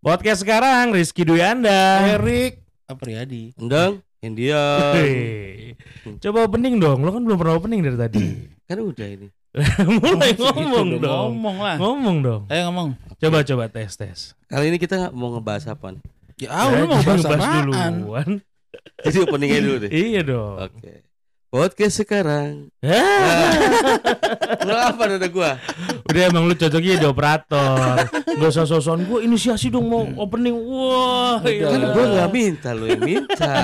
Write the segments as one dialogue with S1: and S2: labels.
S1: Podcast sekarang Rizky Dwi Anda.
S2: Erik Apriyadi.
S3: Endang, India.
S1: Coba opening dong, lo kan belum pernah opening dari tadi.
S3: kan udah ini.
S1: Mulai ngomong
S2: dong,
S1: dong.
S2: Ngomong lah.
S1: Ngomong dong.
S2: Ayo ngomong.
S1: Coba coba tes tes.
S3: Kali ini kita mau ngebahas apa nih?
S2: Ya, ah, lu mau bahas apaan?
S1: duluan.
S3: Jadi openingnya dulu deh.
S1: iya dong.
S3: Oke. Podcast sekarang.
S1: Ah,
S3: Lu apa ada gua?
S1: Udah emang lu cocoknya jadi operator. Gak usah sosokan gue inisiasi dong mau opening. Wah,
S2: Udah
S1: iya.
S3: Kan gua nggak minta lu yang minta.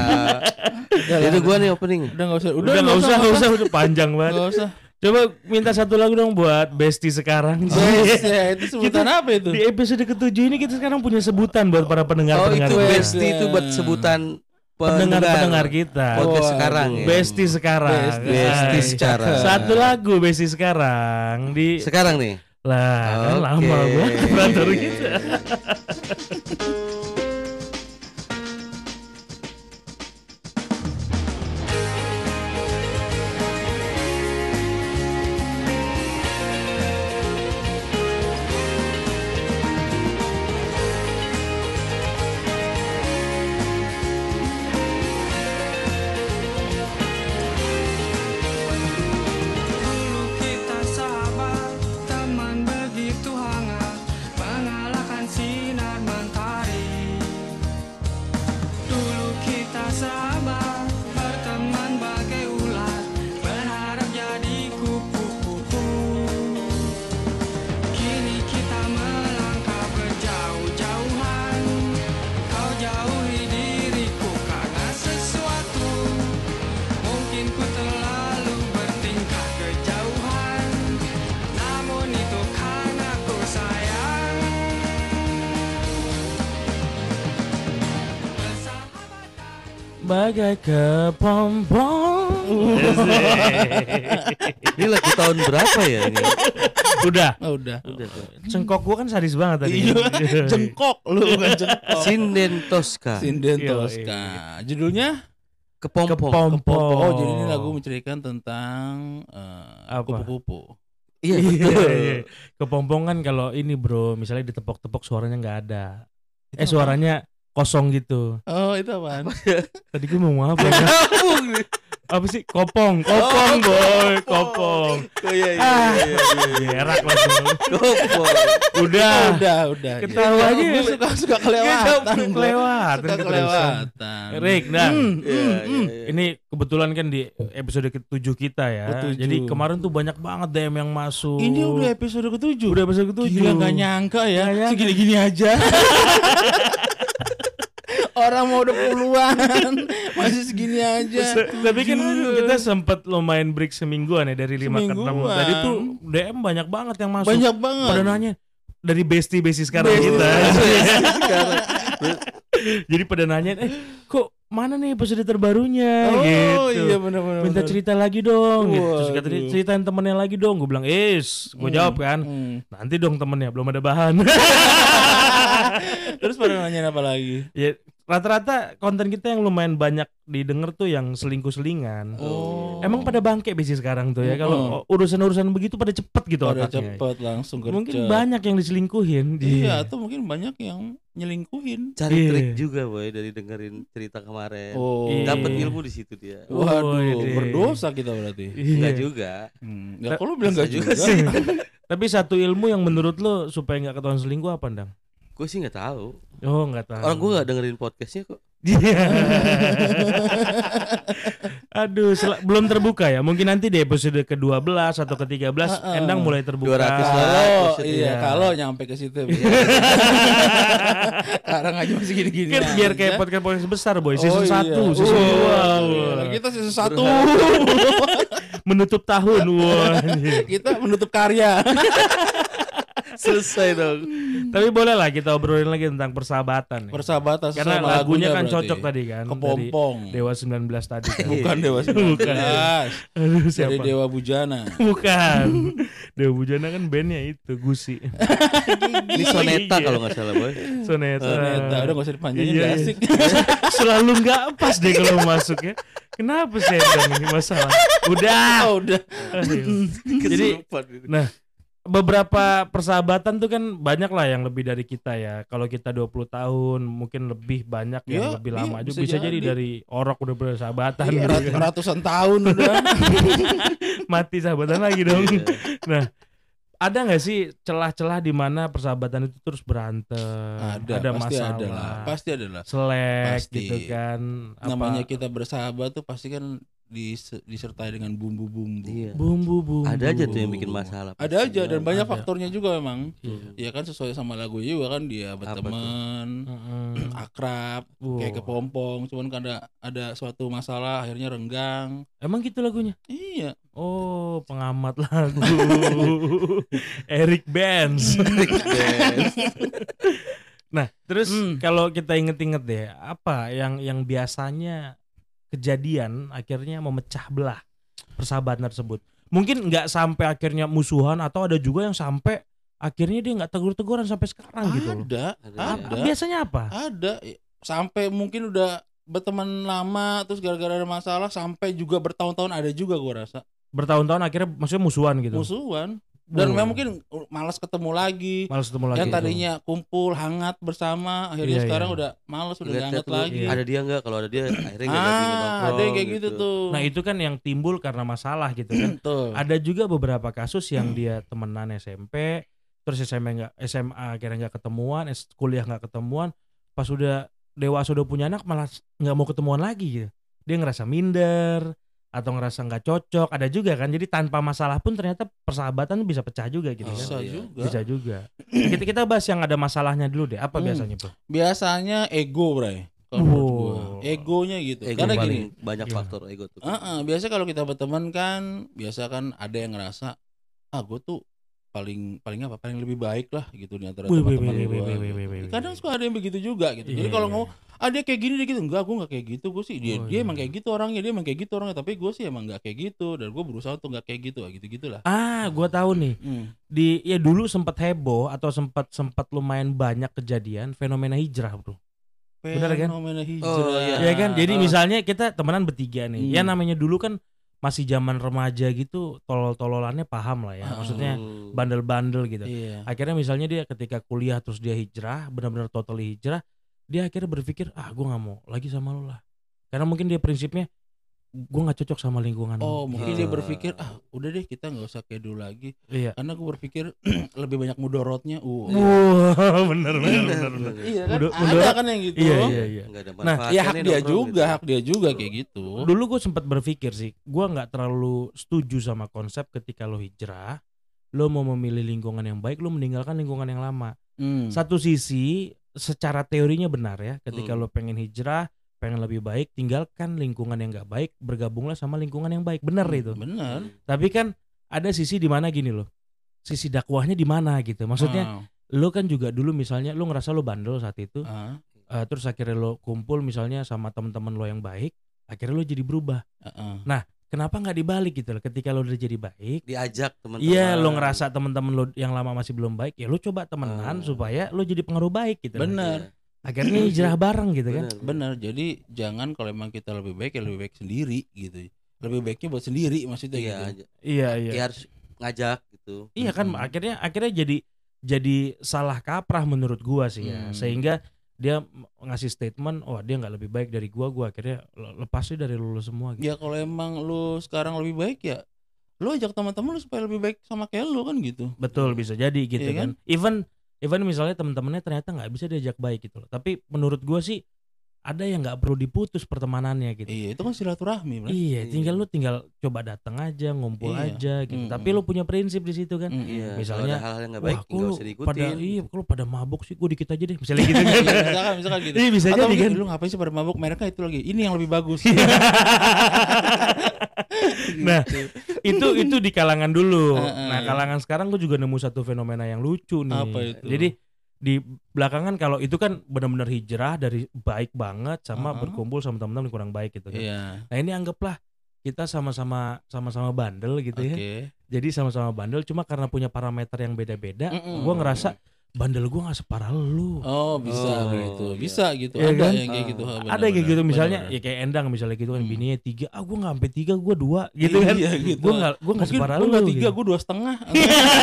S3: Itu gua nih opening.
S2: Udah enggak usah.
S1: Udah nggak usah, nggak usah, udah panjang banget.
S2: Enggak usah.
S1: Coba minta satu lagu dong buat Besti sekarang.
S2: Yes, ya, itu sebutan apa itu?
S1: Di episode ketujuh ini kita sekarang punya sebutan buat para
S3: Oh
S1: pendengar-pendengar
S3: itu
S1: kita.
S3: bestie itu buat sebutan
S1: pendengar-pendengar kita.
S3: Podcast
S2: Oh,
S3: sekarang ya.
S1: Besti sekarang.
S2: Besti.
S3: Besti sekarang.
S1: Satu lagu Besti sekarang di
S3: Sekarang nih.
S1: lah kan
S3: Oke.
S1: lama banget kita.
S4: Bagai
S1: kepompong.
S3: Ini lagu tahun berapa ya ini?
S1: Udah.
S2: Oh, udah.
S3: Udah tuh.
S1: Cengkok gua kan sadis banget tadi.
S2: Iya, jengkok lu bukan jengkok.
S3: Sinden Tosca.
S2: Sinden
S1: Iya,
S2: Tosca. Judulnya
S3: Kepompong.
S1: Kepompong.
S2: Oh, jadi ini lagu menceritakan tentang eh,
S1: Apa?
S2: kupu-kupu.
S3: Iya
S1: Iya, iya. Kepompong kan kalau ini bro, misalnya ditepok-tepok suaranya nggak ada.
S2: Itu
S1: Eh suaranya kosong gitu.
S2: Oh, itu apaan?
S1: Tadi gue mau ngomong apa? ya? apa sih? Kopong, kopong boy, kopong.
S3: Oh iya iya.
S1: Ah,
S3: iya, iya.
S1: Gerak langsung.
S3: Kopong.
S1: Udah.
S2: udah, udah.
S1: Ketawa
S2: Ya,
S1: aja.
S2: Gue suka suka kelewatan. gua.
S1: Kelewatan,
S2: Suka kelewatan.
S1: Rick, nah,
S2: Hmm,
S3: Iya,
S2: hmm,
S3: iya,
S2: hmm.
S3: iya.
S1: ini kebetulan kan di episode ke-7 kita ya.
S2: Ketujuh.
S1: Jadi kemarin tuh banyak banget DM yang masuk.
S2: Ini udah episode ketujuh.
S1: udah episode ke-7.
S2: Gila gak nyangka ya. Segini-gini aja Orang mau udah puluhan Masih segini aja
S1: Tapi kan kita sempat lumayan break semingguan ya dari 5 ke 6
S2: Semingguan.
S1: Tadi tuh DM banyak banget yang masuk.
S2: Banyak banget
S1: Pada nanya dari bestie-bestie sekarang
S2: Bestie.
S1: kita.
S3: Sekarang.
S1: Jadi pada nanya, eh kok mana nih episode terbarunya
S2: Oh
S1: gitu.
S2: iya benar-benar
S1: Minta cerita lagi dong gitu. Terus kata dia, ceritain temennya lagi dong Gue bilang is Gue jawab kan Nanti dong temennya Belum ada bahan
S2: Terus pada nanya apa lagi
S1: Ya rata-rata konten kita yang lumayan banyak didengar tuh yang selingkuh-selingan
S2: Oh
S1: Emang pada bangke besi sekarang tuh ya Kalau urusan-urusan begitu pada cepet gitu
S2: Pada
S1: otaknya
S2: cepet langsung gercep
S1: Mungkin banyak yang diselingkuhin
S2: Iya atau mungkin banyak yang nyelingkuhin
S3: Cari
S1: Iya.
S3: trik juga boy dari dengerin cerita kemarin.
S2: Oh
S1: Iya.
S3: Dapat ilmu di situ dia.
S2: Waduh
S1: Wih,
S2: berdosa kita berarti
S1: Iya.
S3: Enggak juga.
S2: hmm. Ya kalau bilang
S3: Bisa
S2: gak
S3: juga
S2: juga,
S3: sih.
S1: Tapi satu ilmu yang menurut lo supaya nggak ketahuan selingkuh apa ndang?
S3: Gue sih nggak tahu.
S1: Oh nggak tahu.
S3: Orang gue nggak dengerin podcastnya kok.
S1: Iya. Aduh, sel- belum terbuka ya. Mungkin nanti di episode ke-12 atau ke-13
S2: Heeh.
S1: Endang mulai terbuka.
S3: 200 lah.
S2: Iya kalau nyampe ke situ Sekarang aja masih gini-gini
S1: Kan biar kayak podcast podcast besar boy,
S2: Oh,
S1: season
S2: iya.
S1: 1, season
S2: Oh,
S1: 2.
S2: iya. Kita season 1
S1: Menutup tahun. Wah. anjir.
S2: Kita menutup karya
S3: Selesai dong.
S1: Tapi boleh lah kita obrolin lagi tentang persahabatan. nih.
S2: Persahabatan
S1: Karena
S2: sesama
S1: lagunya kan
S2: berarti.
S1: cocok tadi kan.
S2: Kepompong
S1: Dari Dewa 19 tadi kan.
S2: Bukan Dewa 19
S1: Bukan.
S2: Dari
S1: Aduh, siapa?
S2: Dewa Bujana
S1: Bukan. Dewa Bujana kan bandnya itu Gusi.
S3: Ini soneta kalau nggak salah boy.
S1: Soneta.
S2: Ternyata udah gak usah dipanjangin
S1: Iya, iya.
S2: asik
S1: Selalu nggak pas deh kalau masuk ya. Kenapa sih ini masalah? Udah.
S2: Oh udah.
S1: Jadi
S3: gitu.
S1: nah beberapa persahabatan tuh kan banyak lah yang lebih dari kita ya. Kalau kita 20 tahun mungkin lebih banyak yang
S2: Iya,
S1: lebih
S2: iya,
S1: lama juga.
S2: bisa
S1: Bisa, jadi
S2: jadi.
S1: dari orok udah bersahabatan
S2: Iya,
S1: gitu
S2: rat-
S1: kan.
S2: ratusan tahun udah.
S1: Mati sahabatan lagi dong.
S3: Iya.
S1: Nah, ada nggak sih celah-celah di mana persahabatan itu terus berantem,
S2: ada, pasti
S1: masalah,
S2: ada lah. Pasti ada lah.
S1: selek
S2: Pasti.
S1: gitu kan. Apa-
S2: Namanya kita bersahabat tuh pasti kan disertai dengan bumbu-bumbu.
S3: Iya.
S1: bumbu-bumbu.
S3: Ada aja tuh yang bikin masalah.
S2: Ada aja dan banyak
S1: Ada.
S2: faktornya juga memang.
S1: Iya.
S2: Ya kan sesuai sama lagu juga kan dia berteman, akrab,
S1: Wow.
S2: kayak kepompong, cuman kan ada ada suatu masalah akhirnya renggang.
S1: Emang gitu lagunya?
S2: Iya.
S1: Oh, pengamat lagu. Eric Benz. nah, terus
S2: Hmm.
S1: kalau kita inget-inget deh, apa yang yang biasanya kejadian akhirnya memecah belah persahabatan tersebut? Mungkin nggak sampai akhirnya musuhan atau ada juga yang sampai akhirnya dia nggak tegur-teguran sampai sekarang gitu loh.
S2: Ada,
S3: Ada.
S2: ada,
S1: Biasanya apa?
S2: ada. Sampai mungkin udah berteman lama terus gara-gara ada masalah sampai juga bertahun-tahun ada juga gua rasa.
S1: Bertahun-tahun akhirnya maksudnya musuhan gitu.
S2: Musuhan. Dan memang mungkin malas ketemu lagi.
S1: Males ketemu lagi.
S2: yang tadinya kumpul hangat bersama akhirnya
S1: Iya,
S2: sekarang
S1: iya.
S2: udah males udah hangat lagi.
S1: Iya.
S3: Ada dia nggak? Kalau ada dia akhirnya nggak
S2: Ah, ada yang kayak gitu, tuh.
S1: Nah, itu kan yang timbul karena masalah gitu kan.
S2: Tuh.
S1: ada juga beberapa kasus yang
S2: Hmm.
S1: dia temenan SMP terus SMA nggak SMA akhirnya nggak ketemuan kuliah nggak ketemuan pas udah dewasa udah punya anak malah s- nggak mau ketemuan lagi gitu dia ngerasa minder atau ngerasa nggak cocok ada juga kan jadi tanpa masalah pun ternyata persahabatan bisa pecah juga gitu
S3: Oh,
S1: kan
S2: Bisa
S3: iya.
S2: juga.
S1: bisa juga kita kita bahas yang ada masalahnya dulu deh apa
S2: Hmm.
S1: biasanya bro
S2: Biasanya ego, Bray.
S1: Wow.
S2: Egonya gitu.
S3: Ego
S2: Karena gini,
S3: banyak
S1: Iya.
S3: faktor ego tuh.
S2: Heeh, biasa kalau kita berteman kan biasa kan ada yang ngerasa ah gue tuh paling paling apa paling lebih baik lah gitu di antara teman-teman
S1: wih,
S2: gitu. Kadang suka ada yang begitu juga gitu. Jadi
S1: Iya,
S2: kalau
S1: iya.
S2: ngomong ah dia kayak gini dia gitu enggak gue nggak kayak gitu gue sih dia
S1: Oh,
S2: dia
S1: iya.
S2: emang kayak gitu orangnya dia emang kayak gitu orangnya tapi gue sih emang nggak kayak gitu dan gue berusaha untuk nggak kayak gitu ah, gitu gitulah
S1: ah gua tahu nih
S2: hmm.
S1: di ya dulu sempat heboh atau sempat sempat lumayan banyak kejadian fenomena hijrah bro Bener kan?
S2: fenomena hijrah
S3: Oh, iya.
S1: Ya kan, jadi
S3: Oh.
S1: misalnya kita temenan bertiga nih.
S2: Hmm.
S1: Ya namanya dulu kan masih zaman remaja gitu, tolol-tololannya paham lah ya.
S2: Ah.
S1: Maksudnya
S3: Hmm.
S1: bandel-bandel gitu.
S2: iya
S1: Akhirnya misalnya dia ketika kuliah terus dia hijrah, benar-benar totally hijrah, dia akhirnya berpikir, "Ah, gua nggak mau lagi sama lu lah." Karena mungkin dia prinsipnya gua nggak cocok sama lingkungan.
S2: oh
S1: lu."
S2: mungkin
S1: Gitu.
S2: dia berpikir ah udah deh kita nggak usah kayak dulu lagi
S1: Iya.
S2: karena gue berpikir lebih banyak mudorotnya uh
S1: Wah, bener bener bener bener.
S2: iya kan
S1: Mudo-
S2: ada
S1: mudorot.
S2: kan yang gitu
S1: Iya iya iya.
S3: Ada
S1: Nah,
S2: ya hak dia
S3: nongkrong
S2: juga
S3: gitu.
S2: hak dia juga kayak gitu
S1: Dulu gue sempat berpikir sih, gua nggak terlalu setuju sama konsep ketika lo hijrah, lo mau memilih lingkungan yang baik, lo meninggalkan lingkungan yang lama.
S2: Hmm.
S1: Satu sisi, secara teorinya benar ya, ketika
S3: Hmm.
S1: lo pengen hijrah, pengen lebih baik, tinggalkan lingkungan yang nggak baik, bergabunglah sama lingkungan yang baik. Benar itu.
S2: benar
S1: Tapi kan ada sisi di mana gini loh, sisi dakwahnya di mana gitu. Maksudnya lo kan juga dulu misalnya lo ngerasa lo bandel saat itu,
S2: Ah,
S1: eh, terus akhirnya lo kumpul misalnya sama teman-teman lo yang baik, akhirnya lo jadi berubah.
S2: ah, ah.
S1: Kenapa nggak dibalik gitu loh ketika lo udah jadi baik
S3: Diajak teman-teman.
S1: iya lo ngerasa teman-teman lo yang lama masih belum baik ya lo coba temenan
S3: Ah.
S1: supaya lo jadi pengaruh baik gitu loh.
S2: benar
S1: akhirnya hijrah bareng gitu kan
S3: Bener.
S2: benar jadi jangan kalau emang kita lebih baik ya lebih baik sendiri gitu lebih baiknya buat sendiri maksudnya
S3: Iya,
S2: gitu
S3: aja.
S1: iya iya
S3: Ya harus ngajak gitu.
S1: iya kan
S2: Mm-mm.
S1: akhirnya akhirnya jadi jadi salah kaprah menurut gua sih ya
S2: Hmm.
S1: sehingga dia ngasih statement oh dia nggak lebih baik dari gua gua akhirnya le- lepasnya dari lu semua gitu.
S2: ya kalau emang lu sekarang lebih baik ya lu ajak teman-teman lu supaya lebih baik sama kayak lu kan gitu
S1: betul bisa jadi gitu
S2: Iya
S1: kan
S2: kan?
S1: even even misalnya teman-temannya ternyata nggak bisa diajak baik gitu loh tapi menurut gua sih ada yang nggak perlu diputus pertemanannya gitu
S2: iya itu kan silaturahmi bro
S1: Iya,
S3: Iya.
S1: tinggal lu tinggal coba datang aja, ngumpul
S2: Iya.
S1: aja gitu.
S2: Mm-mm.
S1: Tapi lu punya prinsip di situ kan.
S2: Mm-mm.
S3: Iya,
S1: Misalnya,
S3: hal-hal yang
S1: Wah,
S3: baik
S1: lu
S3: usah diikutin.
S1: pada iya, kalau pada mabuk sih gue dikit aja deh. Misalnya gitu kan.
S2: Iya, misalkan misalkan gitu
S1: Iya, bisa
S2: Atau
S1: jadi kan.
S2: lu ngapain sih pada mabuk mereka itu lagi ini yang lebih bagus
S1: Nah, itu itu di kalangan dulu. Nah, kalangan sekarang gue juga nemu satu fenomena yang lucu nih.
S2: Apa itu?
S1: Jadi di belakangan kalau itu kan benar-benar hijrah dari baik banget sama
S2: Heeh.
S1: berkumpul sama teman-teman yang kurang baik gitu kan.
S2: iya
S1: Nah, ini anggaplah kita sama-sama sama-sama bandel gitu
S2: oke
S1: ya. Jadi sama-sama bandel cuma karena punya parameter yang beda-beda,
S2: Mm-mm.
S1: gua ngerasa bandel gua nggak separah lu.
S2: Oh bisa
S3: Oh,
S2: gitu,
S3: iya.
S2: bisa gitu.
S1: Iya
S2: ada
S1: kan?
S2: yang kayak
S3: Ah.
S2: gitu. ha,
S1: ada
S2: benar,
S1: kayak gitu misalnya
S2: benar,
S1: ya kayak Endang misalnya gitu kan
S2: Hmm.
S1: bininya tiga ah gua nggak sampai tiga gua dua gitu kan
S2: Iya gitu.
S1: gua nggak gua nggak
S2: Mungkin
S1: separah
S2: lu
S1: lu
S2: nggak tiga,
S1: gitu.
S2: gue dua setengah.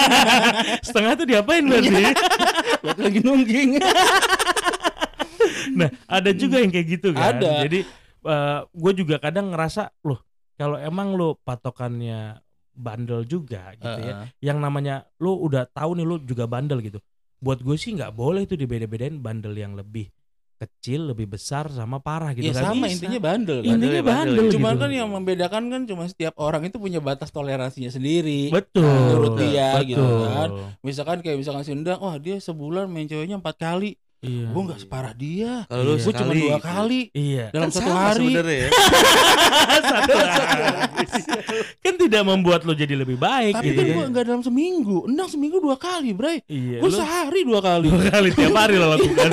S1: setengah tuh diapain berarti
S2: Buat lagi nungging.
S1: nah ada juga yang kayak gitu kan
S2: Ada.
S1: jadi gue juga kadang ngerasa loh kalau emang lo patokannya bandel juga gitu ya
S2: Heeh.
S1: yang namanya lo udah tahu nih lo juga bandel gitu buat gue sih nggak boleh tuh dibeda-bedain bandel yang lebih kecil lebih besar sama parah gitu
S2: Ya
S1: Nggak
S2: sama
S1: bisa.
S2: intinya bandel kan.
S1: intinya
S3: Bandel bandel
S1: bandel.
S2: Cuman
S1: gitu.
S2: kan yang membedakan kan cuma setiap orang itu punya batas toleransinya sendiri.
S1: betul
S2: menurut dia
S1: betul.
S2: gitu kan. Misalkan kayak misalkan si Endang, wah dia sebulan main ceweknya empat kali.
S1: Iya
S2: Gue nggak separah dia.
S3: Kalau lu
S1: Iya.
S2: Gue cuma dua kali
S1: iya
S2: dalam
S3: Kan
S2: satu hari.
S3: ya.
S1: Satu hari. kan tidak membuat lo jadi lebih baik
S2: Tapi
S1: gitu
S2: kan
S1: kan
S2: gue nggak dalam seminggu. Endang seminggu dua kali, Bray.
S1: iya
S2: Gue
S1: lo
S2: sehari dua kali.
S1: dua kali tiap hari lo lakukan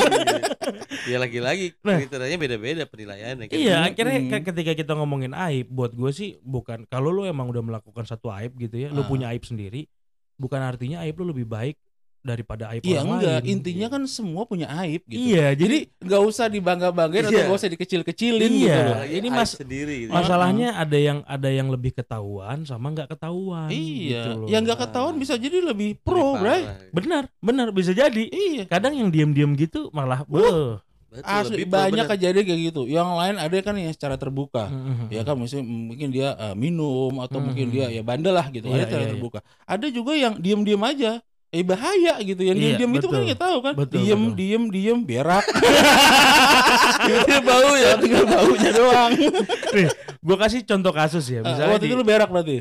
S3: Ya lagi-lagi
S1: Nah.
S3: kriterianya beda-beda penilaiannya kan.
S1: Iya, akhirnya
S2: hmm.
S1: ke- ketika kita ngomongin aib, buat gue sih bukan kalau lu emang udah melakukan satu aib gitu ya, lu
S2: Ah.
S1: punya aib sendiri, bukan artinya aib lu lebih baik daripada aib
S2: Iya
S1: orang
S2: enggak,
S1: lain.
S2: intinya kan semua punya aib gitu.
S1: Iya, jadi
S2: Jadi nggak usah dibangga-banggain atau
S3: Iya.
S2: nggak usah dikecil-kecilin
S1: Iya.
S2: gitu loh.
S1: Ini mas-
S3: sendiri gitu.
S1: masalahnya ada yang ada yang lebih ketahuan sama nggak ketahuan.
S2: Iya,
S1: gitu loh.
S2: yang nggak ketahuan bisa jadi lebih pro, Bray.
S3: parah.
S1: benar, benar bisa jadi.
S2: Iya.
S1: Kadang yang diam-diam gitu malah.
S3: Betul,
S2: Asli
S3: lebih pro,
S2: banyak
S3: bener.
S2: kejadian kayak gitu. Yang lain ada kan yang secara terbuka.
S1: Mhm.
S2: Ya kan mungkin mungkin dia eh, minum atau
S1: Hmm.
S2: mungkin dia ya bandel lah gitu.
S1: Iya,
S2: ada secara
S1: iya, iya.
S2: terbuka. Ada juga yang diem-diem aja. Eh bahaya gitu. Yang
S1: Iya,
S2: diem-diem itu kan nggak tahu kan.
S1: Betul,
S2: diem,
S1: betul.
S2: diem, diem, berak. Dia bau ya, tinggal baunya doang.
S1: Nih, gue kasih contoh kasus ya. Misalnya
S2: waktu
S1: di,
S2: itu lu berak berarti.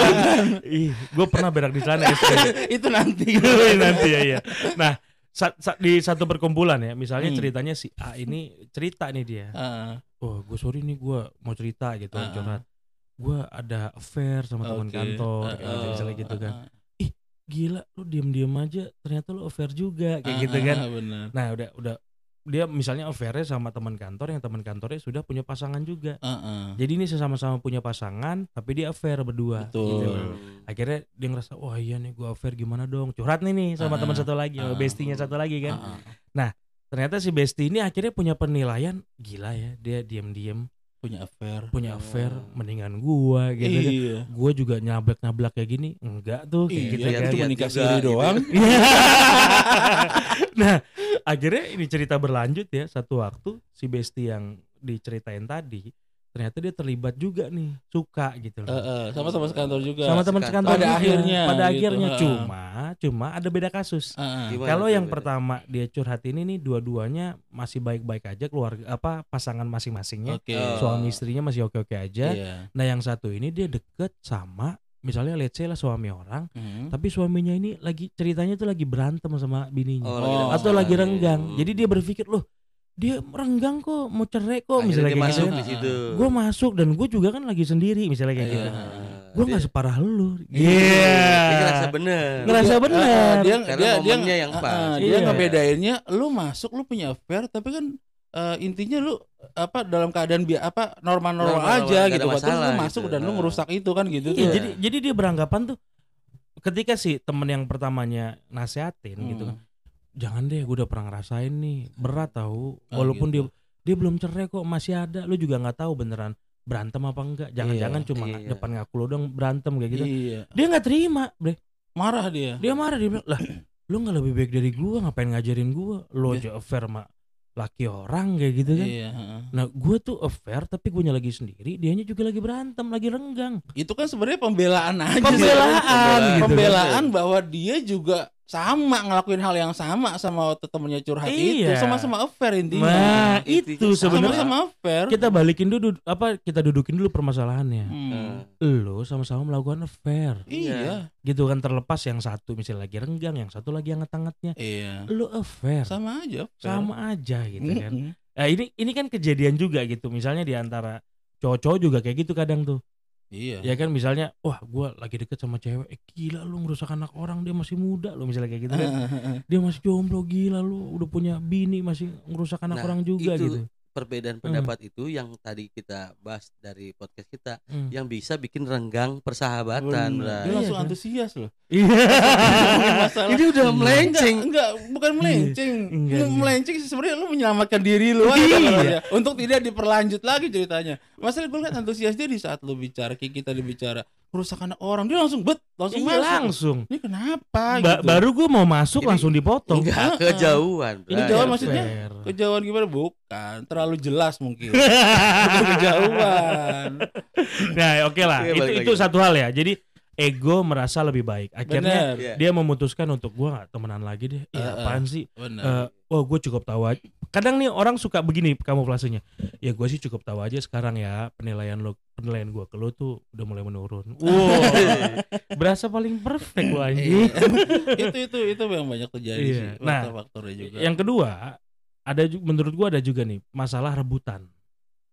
S1: ih, gue pernah berak di sana SD.
S2: itu nanti.
S1: nanti ya ya. Nah, sa- sa- di satu perkumpulan ya, misalnya
S2: Hmm.
S1: ceritanya si A ini cerita nih dia.
S2: Heeh.
S1: Wah, gue sorry nih gue mau cerita gitu,
S2: ah.
S1: curhat. Gue ada affair sama teman
S2: Oke.
S1: kantor,
S2: Ah,
S1: kayak gitu, misalnya gitu kan.
S2: ah,
S1: Gila, lu diem-diem aja, ternyata lu affair juga, kayak
S2: ah,
S1: gitu kan.
S2: ah, Benar.
S1: Nah, udah udah dia misalnya affairnya sama teman kantor yang teman kantornya sudah punya pasangan juga.
S2: Heeh.
S1: Jadi ini sesama-sama punya pasangan, tapi dia affair berdua.
S2: Betul.
S1: gitu. Akhirnya dia ngerasa, wah iya nih gue affair gimana dong. Curhat nih nih sama
S2: Ah,
S1: teman satu lagi,
S2: ah.
S1: bestinya satu lagi kan.
S2: Ah, ah.
S1: ternyata si Besti ini akhirnya punya penilaian gila ya dia diam-diam
S2: Punya affair.
S1: punya
S3: Oh.
S1: affair mendingan gua gitu kan
S2: Iya.
S1: gua juga nyablak-nyablak kayak gini enggak tuh kayak
S2: Iya,
S1: gitu kan
S2: cuma nikah siri
S3: gitu.
S2: doang.
S1: nah akhirnya ini cerita berlanjut ya satu waktu si Besti yang diceritain tadi ternyata dia terlibat juga nih suka gitu loh
S2: Heeh, sama-sama sekantor juga.
S1: sama teman
S3: sekantor.
S1: sekantor
S2: Pada
S1: juga.
S2: akhirnya
S1: pada
S2: gitu,
S1: akhirnya
S2: ha.
S1: cuma cuma ada beda kasus
S2: Heeh.
S3: Gimana
S1: Kalau yang
S3: beda?
S1: pertama dia curhat ini nih dua-duanya masih baik-baik aja keluarga apa pasangan masing-masingnya
S2: Oke.
S3: Oh.
S1: suami istrinya masih oke-oke aja.
S2: Iya.
S1: Nah yang satu ini dia deket sama misalnya let's say lah suami orang,
S2: Mhm.
S1: tapi suaminya ini lagi ceritanya tuh lagi berantem sama bininya
S3: Oh,
S2: ada
S1: atau lagi renggang.
S3: Hmm.
S1: Jadi dia berpikir loh dia renggang kok mau cerai kok
S3: Akhirnya
S1: misalnya
S3: dia
S1: kayak
S3: masuk
S1: gitu.
S3: di situ.
S1: Gue masuk dan gue juga kan lagi sendiri misalnya kayak
S2: Iya.
S1: gitu.
S3: Ah,
S1: Gue
S3: dia-
S1: nggak separah lu.
S3: Iya. Dia ngerasa bener.
S1: Ngerasa
S2: Dia-
S1: bener.
S2: ah, dia
S3: Karena
S2: dia dia
S3: yang
S2: ah,
S3: pas.
S2: ah, dia
S1: Iya.
S2: ngebedainnya lu masuk lu punya affair tapi kan eh, intinya lu apa dalam keadaan bi apa normal-normal
S3: Normal,
S2: aja
S3: ada
S2: gitu. Terus lu masuk
S3: gitu.
S2: dan lu
S3: Ah.
S2: ngerusak itu kan gitu
S1: Iya,
S2: tuh.
S1: jadi jadi dia beranggapan tuh ketika si temen yang pertamanya nasehatin gitu kan. Jangan deh, gue udah pernah ngerasain nih, berat tahu.
S2: Oh,
S1: Walaupun
S2: gitu.
S1: dia dia belum cerai kok masih ada, lu juga nggak tahu beneran berantem apa enggak. Jangan-jangan
S2: Iya,
S1: cuma
S3: iya.
S1: depan ngaku lu dong berantem kayak gitu.
S2: Iya.
S1: Dia nggak terima, bre.
S2: Marah dia.
S1: Dia marah dia bilang, lah lu nggak lebih baik dari gua, ngapain ngajarin gua? Lu
S2: Iya.
S1: aja affair sama laki orang kayak gitu kan.
S2: Iya.
S1: Nah, gue tuh affair tapi gue lagi sendiri, dianya juga lagi berantem, lagi renggang.
S2: Itu kan sebenarnya pembelaan aja.
S1: Pembelaan,
S3: Pembelaan.
S1: gitu.
S2: Pembelaan bahwa dia juga sama ngelakuin hal yang sama sama waktu temennya curhat itu
S1: Iya.
S2: sama-sama affair intinya.
S1: Nah,
S3: Intinya
S1: itu
S3: sama.
S1: sebenarnya
S2: sama-sama affair.
S1: kita balikin dulu apa kita dudukin dulu permasalahannya.
S2: Hmm.
S1: Lu sama-sama melakukan affair.
S2: Iya.
S1: Gitu kan terlepas yang satu misalnya lagi renggang, yang satu lagi hangat-hangatnya.
S2: Iya.
S1: Lu affair.
S2: Sama aja. affair.
S1: Sama aja gitu kan. Nah, ini ini kan kejadian juga gitu. Misalnya di antara cowok-cowok juga kayak gitu kadang tuh.
S2: Iya.
S1: Ya kan misalnya, wah gua lagi deket sama cewek, eh, gila lu ngerusak anak orang dia masih muda lu misalnya kayak gitu kan. Dia masih jomblo gila lu, udah punya bini masih ngerusak anak
S3: Nah,
S1: orang juga
S3: itu
S1: gitu.
S3: Perbedaan pendapat itu yang tadi kita bahas dari podcast kita
S1: Hmm.
S3: yang bisa bikin renggang persahabatan,
S2: Bener.
S3: Bray.
S2: Dia langsung
S1: Iya, kan?
S2: antusias loh.
S1: Iya.
S3: Ini udah melenceng.
S2: Enggak, enggak, bukan melenceng.
S1: Enggak, enggak.
S2: melenceng sebenarnya lu menyelamatkan diri lu aja
S1: Iya.
S2: Untuk tidak diperlanjut lagi ceritanya. Masalah gue lihat antusias dia di saat lu bicara kayak kita dibicara kerusakan orang, dia langsung bet, langsung
S1: Iya,
S2: masuk.
S1: langsung.
S2: Ini kenapa
S1: Ba-
S2: gitu?
S1: baru gue mau masuk
S3: Ini-
S1: langsung dipotong.
S3: Enggak kejauhan.
S2: Ini jauhan maksudnya?
S1: Fair.
S2: Kejauhan gimana? Bukan, terlalu jelas mungkin. Kejauhan.
S1: Nah, oke lah.
S3: Oke,
S1: itu itu
S3: lagi.
S1: satu hal ya. Jadi ego merasa lebih baik. Akhirnya
S2: Bener,
S3: Iya.
S1: dia memutuskan untuk gua nggak temenan lagi deh.
S2: Heeh.
S1: Ya apaan sih?
S2: bener.
S1: Eh, oh gue cukup tahu aja. Kadang nih orang suka begini kamuflasenya. Ya gue sih cukup tahu aja sekarang ya penilaian lo penilaian gua ke lo tuh udah mulai menurun. Wow. berasa paling perfect lo anjing.
S2: Iya. itu itu itu yang banyak terjadi
S1: Iya.
S2: sih.
S1: Nah,
S2: juga.
S1: Yang kedua, ada menurut gua ada juga nih masalah rebutan.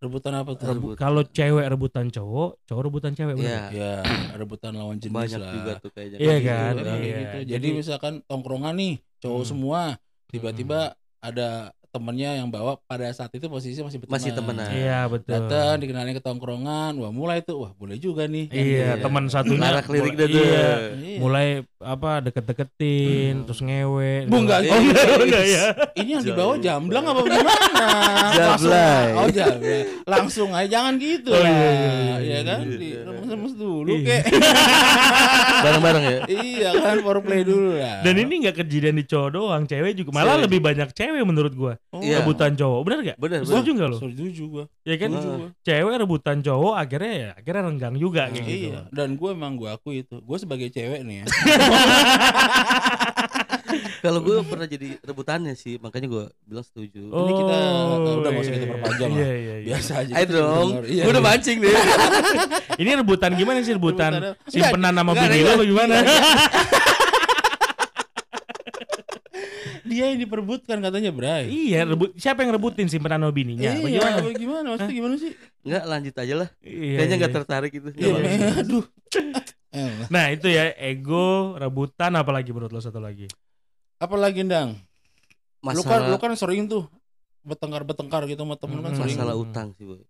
S2: Rebutan apa tuh?
S3: Rebut.
S1: Kalau cewek rebutan cowok, cowok rebutan cewek
S3: Iya.
S2: Ya, rebutan lawan jenis
S3: Banyak
S2: lah.
S3: juga tuh kayaknya.
S1: Iya
S3: Gitu,
S1: kan?
S2: Kayak
S3: Bray.
S1: Iya.
S2: gitu. Jadi,
S1: Jadi-
S2: misalkan tongkrongan nih cowok
S1: Hmm.
S2: semua, tiba-tiba ada temennya yang bawa pada saat itu posisinya masih berteman.
S3: Masih temenan.
S1: Iya betul.
S2: Datang dikenalin ke tongkrongan, wah mulai tuh, wah boleh juga nih. Kan
S1: Iya,
S2: gitu.
S1: teman satunya
S3: Larak lirik
S1: mulai-
S3: dah tuh.
S1: iya,
S2: Iya.
S1: mulai apa deket-deketin,
S2: Hmm.
S1: terus ngewe.
S2: Bu, enggak,
S1: oh, enggak, enggak ya.
S2: Ini yang dibawa jamblang apa gimana?
S3: Jablay.
S2: oh jablay. Langsung aja jangan gitu
S1: Oh,
S2: lah.
S1: iya, iya,
S2: Iya,
S1: iya,
S2: kan?
S3: iya.
S2: Di remes-remes dulu
S1: Iya.
S2: kek.
S3: Bareng-bareng ya.
S2: iya kan, foreplay dulu lah.
S1: Dan ini enggak kejadian di cowok doang, cewek juga. Malah
S3: Cewek
S1: lebih banyak cewek menurut gua.
S2: Oh,
S3: Iya.
S1: Rebutan cowok, bener gak?
S3: Bener, bener.
S1: Setuju gak lo?
S2: Setuju gua.
S1: Ya kan?
S3: Setuju
S2: gua.
S1: Cewek rebutan cowok akhirnya ya akhirnya renggang juga kayak gitu.
S2: Iya, dan gue emang gue aku itu. Gue sebagai cewek nih ya.
S3: Kalau gue pernah jadi rebutannya sih, makanya gue bilang setuju.
S2: Ini kita, uh, udah nggak usah
S1: iya,
S2: kita
S1: iya.
S2: perpanjang lah.
S1: Iya, iya, iya.
S2: Biasa aja.
S3: Ayo dong.
S2: Iya,
S3: gue udah
S2: iya.
S3: mancing deh.
S1: Ini rebutan gimana sih rebutan?
S2: Rebutan-
S1: Simpenan nama
S3: Enggak,
S1: bini lo gimana?
S2: Dia yang diperbutkan katanya, Bray.
S1: iya, rebut siapa yang rebutin simpenan nama bininya?
S2: Iya,
S1: gimana?
S2: apa gimana? Maksudnya gimana sih?
S3: Enggak lanjut aja lah.
S1: Iya,
S3: Kayaknya
S1: iya.
S3: nggak tertarik gitu.
S2: Iya,
S3: apa-apa.
S2: aduh.
S1: Nah itu ya ego, rebutan, apalagi menurut lo satu lagi?
S2: Apalagi Ndang? Lu kan,
S3: Masalah
S2: lu kan sering tuh bertengkar-bertengkar gitu sama temen kan
S1: Hmm,
S2: sering.
S3: masalah utang sih, Boy.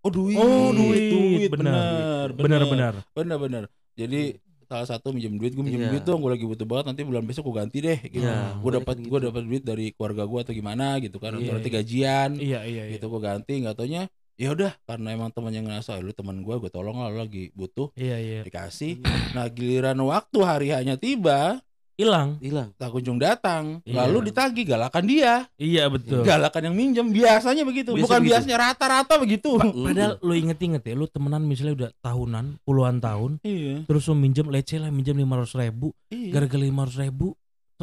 S2: Oh duit,
S1: Oh,
S2: duit,
S1: duit,
S2: benar,
S1: benar benar.
S2: benar, benar. Jadi salah satu minjem duit, gue minjem
S3: Iya.
S2: duit dong, gue lagi butuh banget, nanti bulan besok gue ganti deh, gitu.
S3: Iya,
S2: gue dapat
S3: kan
S2: gue
S3: gitu.
S2: dapat duit dari keluarga gue atau gimana gitu kan,
S1: Iya,
S2: berarti
S1: iya.
S2: gajian,
S1: Iya iya iya.
S2: gitu gue ganti, nggak taunya ya udah karena emang temannya ngerasa "Eh, lu teman gue, gue tolong lah lu lagi butuh,
S1: Iya iya.
S2: dikasih. Nah giliran waktu hari hanya tiba,
S1: Hilang.
S3: Hilang.
S2: tak kunjung datang,
S1: Iya.
S2: lalu ditagih galakan dia,
S1: Iya betul.
S2: galakan yang minjem biasanya begitu,
S3: Biasa
S2: bukan
S3: begitu.
S2: biasanya rata-rata begitu.
S1: Pa- Padahal lo inget-inget ya, lo temenan misalnya udah tahunan, puluhan tahun,
S2: Iya,
S1: terus lo minjem, say lah minjem lima ratus ribu,
S2: iya.
S1: gara-gara lima ratus ribu,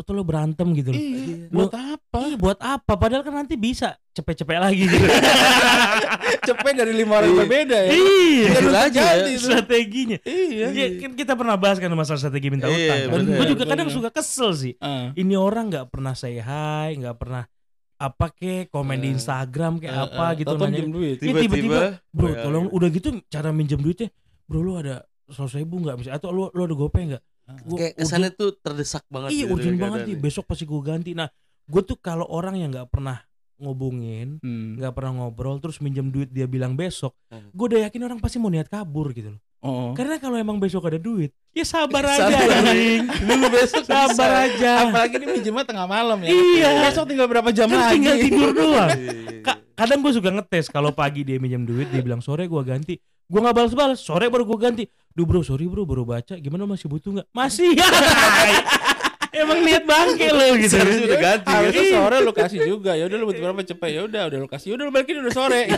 S1: tuh lo berantem gitu loh.
S2: Iya,
S1: Lu-
S2: buat apa?
S1: Iya, buat apa? Padahal kan nanti bisa cepet-cepet lagi gitu.
S2: Cepet dari lima orang
S3: Iya.
S2: berbeda ya.
S1: iya.
S3: Aja ya.
S2: itu.
S1: Strateginya.
S2: Iya.
S1: Iya, kan kita pernah bahas kan masalah strategi minta
S3: Iya,
S1: utang. kan. Gue juga kadang suka kesel sih.
S2: Ah.
S1: Ini orang nggak pernah say hi, nggak pernah apa kek komen di
S2: Eh,
S1: Instagram kayak
S2: Eh,
S1: apa
S2: eh,
S1: gitu nanya.
S2: duit.
S1: Iya, tiba-tiba, Bro,
S3: ya,
S1: tolong
S3: iya.
S1: udah gitu cara minjem duitnya. Bro, lu ada seratus ribu nggak bisa? Atau lu lu ada gopay nggak? Gua
S3: Kayak kesannya tuh terdesak banget.
S1: Iya,
S3: gitu
S1: urgent
S3: dengan
S1: banget nih.
S3: keadaannya.
S1: Besok pasti gue ganti. Nah, gue tuh kalau orang yang nggak pernah ngobungin,
S2: Hmm.
S1: nggak pernah ngobrol, terus minjem duit dia bilang besok,
S3: Hmm.
S1: gue udah yakin orang pasti mau niat kabur gitu loh.
S2: Oh.
S1: Karena kalau emang besok ada duit, ya sabar aja,
S3: Sabar.
S2: Dulu besok
S1: sabar aja.
S2: Apalagi ini minjemnya tengah malam ya.
S1: Iya.
S2: Besok tinggal berapa jam
S1: Kan
S2: lagi.
S1: tinggal tidur doang.
S3: Iya.
S1: Ka- kadang gue suka ngetes kalau pagi dia minjem duit, dia bilang sore gue ganti. Gue nggak balas-balas, sore baru gue ganti. Duh bro, sorry bro, baru baca. Gimana masih butuh nggak? Masih. Emang niat bangke lo gitu.
S3: Seharusnya udah ganti ya.
S2: Harusnya
S1: Iya.
S2: sore lu kasih juga. Ya udah lu butuh berapa cepet. Ya udah, udah lu kasih. Ya udah lu balikin udah sore.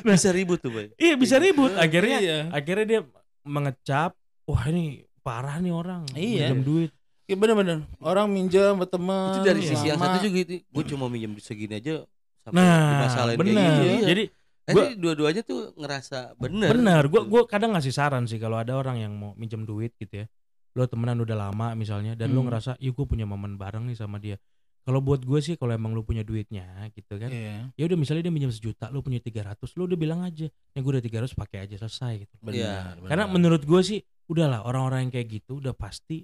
S3: Bisa ribut tuh, Boy.
S1: Iya bisa ribut. Akhirnya
S2: Iya.
S1: akhirnya dia mengecap, wah ini parah nih orang.
S2: Iya.
S1: Minjem duit.
S2: Iya bener-bener. Orang minjem berteman.
S3: Itu dari sisi yang satu juga itu. Gue cuma minjem segini aja sampai
S1: Nah,
S3: kayak
S1: benar.
S3: gitu. Iya.
S1: Jadi
S3: Jadi dua-duanya tuh ngerasa bener.
S1: benar. Gua gua kadang ngasih saran sih kalau ada orang yang mau minjem duit gitu ya. Lo temenan udah lama misalnya dan lo
S2: Hmm.
S1: ngerasa, "Iya gue punya momen bareng nih sama dia." Kalau buat gue sih kalau emang lo punya duitnya gitu kan.
S2: Iya.
S1: Ya udah misalnya dia minjem sejuta, lo punya 300, lo udah bilang aja, "Ya gue udah 300 pakai aja selesai gitu."
S2: Benar. Benar.
S1: Karena menurut gue sih udahlah orang-orang yang kayak gitu udah pasti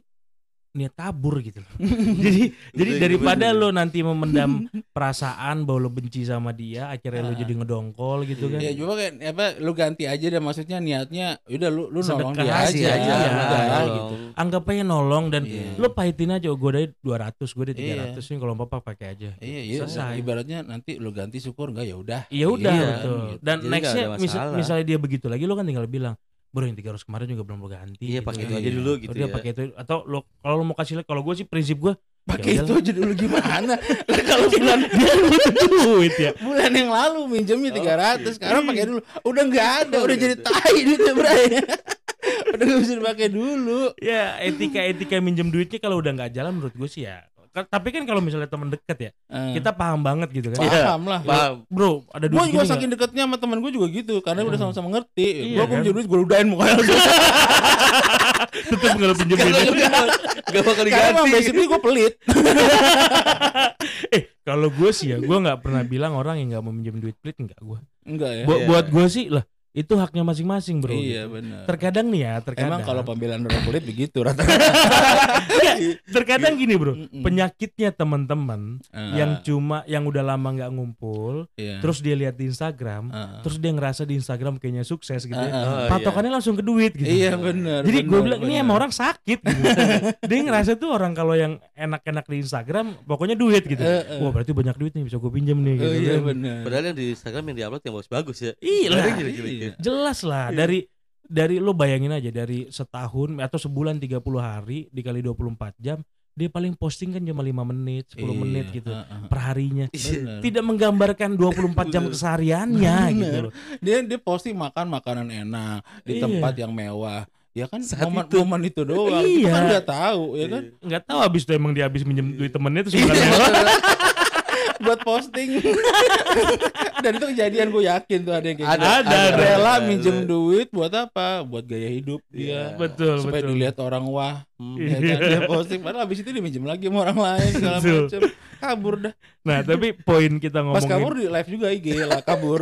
S1: niat kabur gitu loh. jadi jadi daripada lo nanti memendam perasaan bahwa lo benci sama dia, akhirnya lo
S2: Ah.
S1: jadi ngedongkol gitu kan.
S2: Ya cuma kayak apa lu ganti aja deh maksudnya niatnya udah lu lu nolong dia aja,
S1: aja,
S2: udah,
S3: nolong.
S2: gitu.
S1: Anggap aja nolong dan
S2: Iya.
S1: lo pahitin aja gue dari 200, gue dari
S2: Iya.
S1: 300 nih kalau apa pakai aja.
S2: Iya, iya.
S1: Selesai.
S2: Ibaratnya nanti lu ganti syukur enggak ya udah.
S1: Iya udah
S3: Iya,
S1: betul.
S2: gitu.
S1: Dan nextnya misal, misalnya dia begitu lagi lo kan tinggal bilang bro yang 300 kemarin juga belum lo ganti
S3: Iya,
S1: gitu
S3: pakai
S1: kan.
S3: itu aja
S2: Iya.
S3: dulu gitu
S1: Udah
S3: ya.
S1: pakai itu atau lo kalau lo mau kasih lihat kalau gue sih prinsip gue
S2: Pakai
S1: Ya
S2: itu aja dulu gimana? Lah kalau bulan
S1: duit ya.
S2: bulan yang lalu minjemnya 300, sekarang
S1: Iya.
S2: pakai dulu. Udah enggak ada, udah jadi tai duitnya, Bray. udah enggak bisa dipakai dulu.
S1: Ya etika etika minjem duitnya kalau udah nggak jalan menurut gue sih ya. Tapi kan kalau misalnya teman dekat ya
S2: Eh,
S1: kita paham banget gitu kan.
S3: Iya.
S2: paham lah.
S3: Paham.
S1: Bro ada duit
S2: Gue juga saking deketnya sama teman gue juga gitu karena udah
S1: Hmm.
S2: sama-sama ngerti.
S1: Iya,
S2: Gua
S1: kan?
S2: minjem duit gue ludahin mukanya
S1: tetap nggak lo pinjemin.
S3: Gak bakal
S2: Karena emang
S3: diganti.
S2: basically gue pelit.
S1: eh kalau gue sih ya gue nggak pernah bilang orang yang nggak mau minjem duit pelit nggak gue.
S2: Enggak ya.
S1: Buat
S3: Iya.
S1: buat gue sih lah itu haknya masing-masing bro.
S2: Iya
S1: gitu.
S2: benar.
S1: Terkadang nih ya terkadang.
S2: Emang kalau pembelaan orang pelit begitu rata-rata.
S1: terkadang gini bro penyakitnya teman-teman
S2: Eh,
S1: yang cuma yang udah lama nggak ngumpul
S2: iya.
S1: terus dia lihat di Instagram
S2: Eh,
S1: terus dia ngerasa di Instagram kayaknya sukses gitu
S2: eh.
S3: Oh,
S1: patokannya langsung ke duit gitu.
S2: Iya benar.
S1: Jadi gue bilang ini emang orang sakit gitu. dia ngerasa tuh orang kalau yang enak-enak di Instagram pokoknya duit gitu.
S2: Eh, eh.
S1: Wah berarti banyak duit nih bisa gue pinjam nih
S2: Oh
S1: gitu
S2: iya
S1: kan.
S2: benar.
S3: Padahal yang di Instagram yang diupload yang bagus-bagus ya.
S1: Iya lah.
S3: Ya.
S1: Jelas lah dari dari lo bayangin aja dari setahun atau sebulan 30 hari dikali 24 jam dia paling posting kan cuma 5 menit, 10
S2: Iya,
S1: menit gitu
S2: eh, eh.
S1: per harinya.
S2: Benar.
S1: Tidak menggambarkan 24 jam
S3: Bener.
S1: kesehariannya
S2: Bener.
S1: gitu loh.
S2: Dia dia posting makan makanan enak di
S1: Iya.
S2: tempat yang mewah. Ya kan
S3: Saat
S2: momen,
S3: itu.
S2: momen itu doang. Kita
S1: Iya.
S2: kan nggak tahu ya kan.
S1: Nggak tahu habis itu emang dia habis minjem duit temennya terus bukan mewah.
S2: Buat posting. Dan itu kejadian gue yakin tuh ada yang kayak
S3: Ada,
S2: gitu.
S1: ada, ada.
S2: Rela
S3: ada.
S2: minjem duit buat apa? Buat gaya hidup dia.
S3: Iya.
S1: Betul,
S2: Supaya
S1: betul.
S2: dilihat orang wah.
S3: Hmm.
S2: Ya kan? Dia posting padahal habis itu dia minjem lagi sama orang lain segala macam. Kabur dah.
S1: Nah, tapi poin kita
S2: Pas
S1: ngomongin
S2: kabur di live juga IG lah kabur.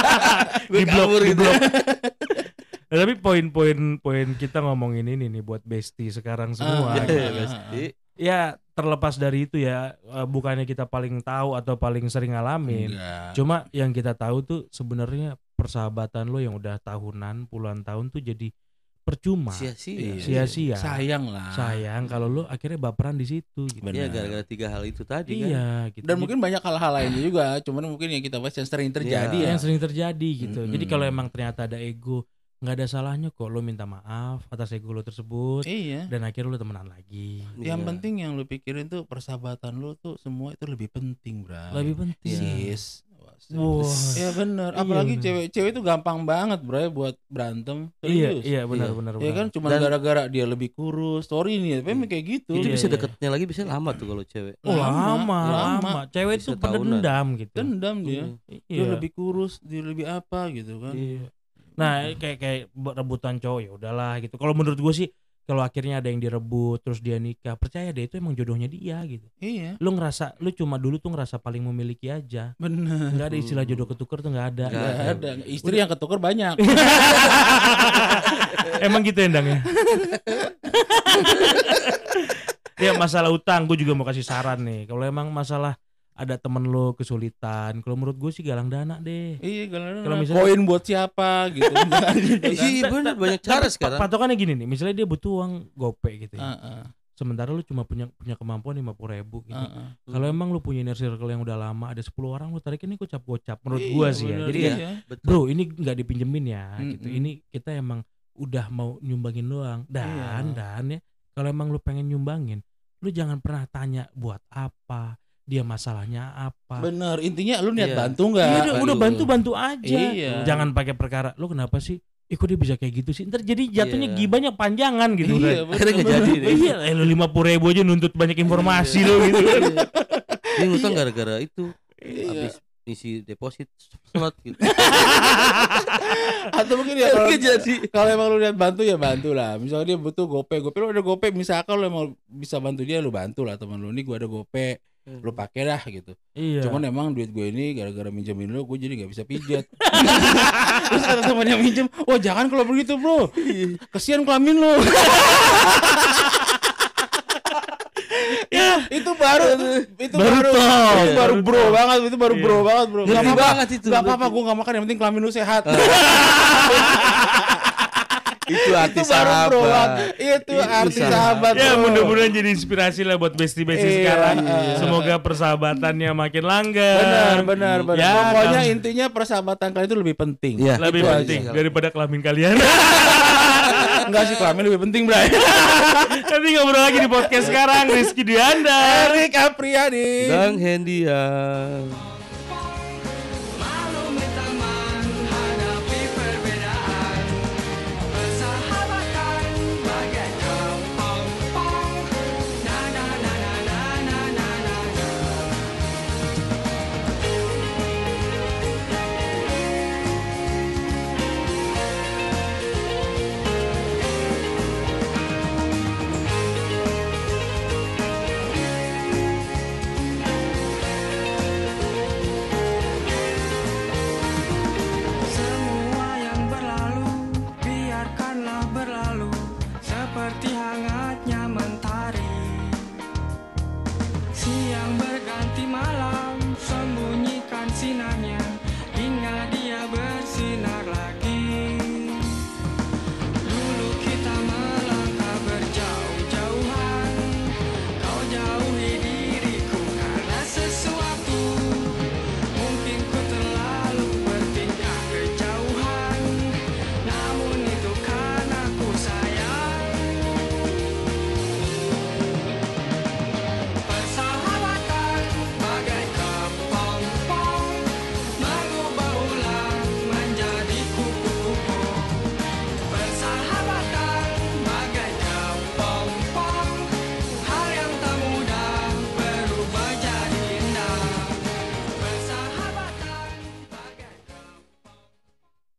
S1: di blok
S3: kabur
S1: di
S3: gitu.
S1: blok. Nah, tapi poin-poin poin kita ngomongin ini nih buat bestie sekarang semua.
S2: Ah,
S1: gitu.
S3: Iya, pasti.
S1: Ya terlepas dari itu ya eh, bukannya kita paling tahu atau paling sering ngalamin.
S2: Enggak.
S1: Cuma yang kita tahu tuh sebenarnya persahabatan lo yang udah tahunan, puluhan tahun tuh jadi percuma.
S3: Sia-sia.
S2: Iya.
S1: Sia-sia.
S2: Sayang lah.
S1: Sayang kalau lo akhirnya baperan di situ gitu.
S2: Benar.
S3: Iya, gara-gara tiga hal itu tadi kan.
S1: Iya gitu.
S2: Dan
S1: Jadi-
S2: mungkin banyak hal-hal lainnya juga, cuman mungkin yang kita bahas yang sering terjadi
S3: Iya.
S2: ya.
S1: yang sering terjadi gitu. Jadi
S2: Mm-mm.
S1: kalau emang ternyata ada ego, nggak ada salahnya kok lo minta maaf atas ego lo tersebut
S2: Iya.
S1: dan akhirnya lo temenan lagi.
S2: Yang
S3: Iya.
S2: penting yang lu pikirin tuh persahabatan lu tuh semua itu lebih penting, Bro.
S1: Lebih penting.
S2: sis. Wah. Ya bener,
S1: Iya,
S2: apalagi cewek-cewek itu gampang banget, Bro, buat berantem.
S1: Iya,
S2: Serius.
S1: iya benar
S3: Iya.
S1: benar
S2: Ya
S1: benar.
S2: kan cuma gara-gara dia lebih kurus, story nih, tapi emang kayak gitu.
S3: Itu
S1: Iya,
S3: bisa
S1: iya.
S3: deketnya lagi bisa lama tuh kalau cewek.
S1: Oh, lama,
S2: Lama,
S1: lama. Cewek itu pada
S3: tahunan.
S1: dendam gitu.
S2: Dendam dia.
S3: Hmm.
S2: Dia
S1: Iya.
S2: lebih kurus, dia lebih apa gitu kan.
S1: Iya. Nah, kayak kayak rebutan cowok ya udahlah gitu. Kalau menurut gue sih kalau akhirnya ada yang direbut terus dia nikah, percaya deh itu emang jodohnya dia gitu.
S2: Iya,
S1: Lu ngerasa lu cuma dulu tuh ngerasa paling memiliki aja.
S2: bener.
S1: Nggak ada istilah jodoh ketuker tuh nggak ada.
S3: Nggak
S2: Nggak ada. Istri yang ketuker banyak.
S1: Emang gitu endangnya. ya masalah utang gue juga mau kasih saran nih. Kalau emang masalah ada temen lo kesulitan, kalau menurut gue sih galang dana deh.
S2: Iya, kalau
S1: Kalau misalnya-
S2: koin buat siapa gitu. gitu kan.
S3: Iya benar banyak cara sekarang.
S1: pa- Patokannya gini nih, misalnya dia butuh uang gope gitu ya.
S2: Heeh,
S1: Sementara lu cuma punya punya kemampuan lima puluh ribu gitu.
S2: heeh.
S1: Kalau emang lu punya inner circle yang udah lama, ada 10 orang lu tarikin ini gocap-gocap menurut
S2: Iya,
S1: gua sih ya.
S2: bener,
S1: Jadi
S2: iya.
S1: ya,
S3: Betul.
S1: bro ini nggak dipinjemin ya gitu. Ini kita emang udah mau nyumbangin doang. Dan
S2: Iya.
S1: dan ya kalau emang lu pengen nyumbangin, lu jangan pernah tanya buat apa, dia masalahnya apa.
S2: Bener, intinya lu niat
S3: Iya.
S2: bantu nggak?
S1: Iya udah, udah bantu bantu aja.
S2: Iya.
S1: Jangan pakai perkara lu kenapa sih? Ih kok dia bisa kayak gitu sih? Ntar jadi jatuhnya
S3: Iya.
S1: gibahnya panjangan gitu.
S2: Iya,
S1: kan.
S3: Akhirnya nggak jadi deh.
S1: Iya, eh, lu lima puluh ribu aja nuntut banyak informasi lo gitu. kan.
S3: Dia ngutang gara-gara itu
S2: Iya.
S3: habis isi deposit slot gitu.
S2: Atau mungkin ya kalau
S3: jadi.
S2: kalau emang lu niat bantu ya bantu lah. Misalnya dia butuh gope, gope lu ada gope, misalkan lu emang bisa bantu dia lu bantu lah teman lu ini gua ada gope, lu pakai dah gitu.
S1: Iya.
S2: Cuman emang duit gue ini gara-gara minjemin lu gue jadi nggak bisa pijat. Terus kata temannya minjem, wah jangan kalau begitu bro, kesian kelamin lu. itu baru itu
S1: Baru
S2: baru itu baru
S1: Baru
S2: bro
S1: top.
S2: banget itu baru
S1: Iya.
S2: bro banget bro
S3: Ngerti
S2: Gak apa-apa,
S3: banget itu,
S2: gak apa-apa gue gak makan yang penting kelamin lu sehat
S3: Itu arti
S2: itu
S3: sahabat.
S2: itu
S3: Itu
S2: arti
S3: sahabat.
S2: sahabat
S1: Ya mudah-mudahan jadi inspirasi lah buat bestie-bestie
S2: Iya,
S1: sekarang.
S2: iya.
S1: Semoga persahabatannya makin langgeng.
S2: benar benar benar
S1: Ya,
S2: pokoknya
S1: kamu-
S2: intinya persahabatan kalian itu lebih penting
S3: Iya.
S1: lebih
S2: Itu aja.
S1: penting daripada kelamin kalian.
S2: enggak sih kelamin lebih penting bray
S1: Nanti ngobrol lagi di podcast sekarang Rizky Dianda.
S2: Erik Apriani
S3: Bang Hendian.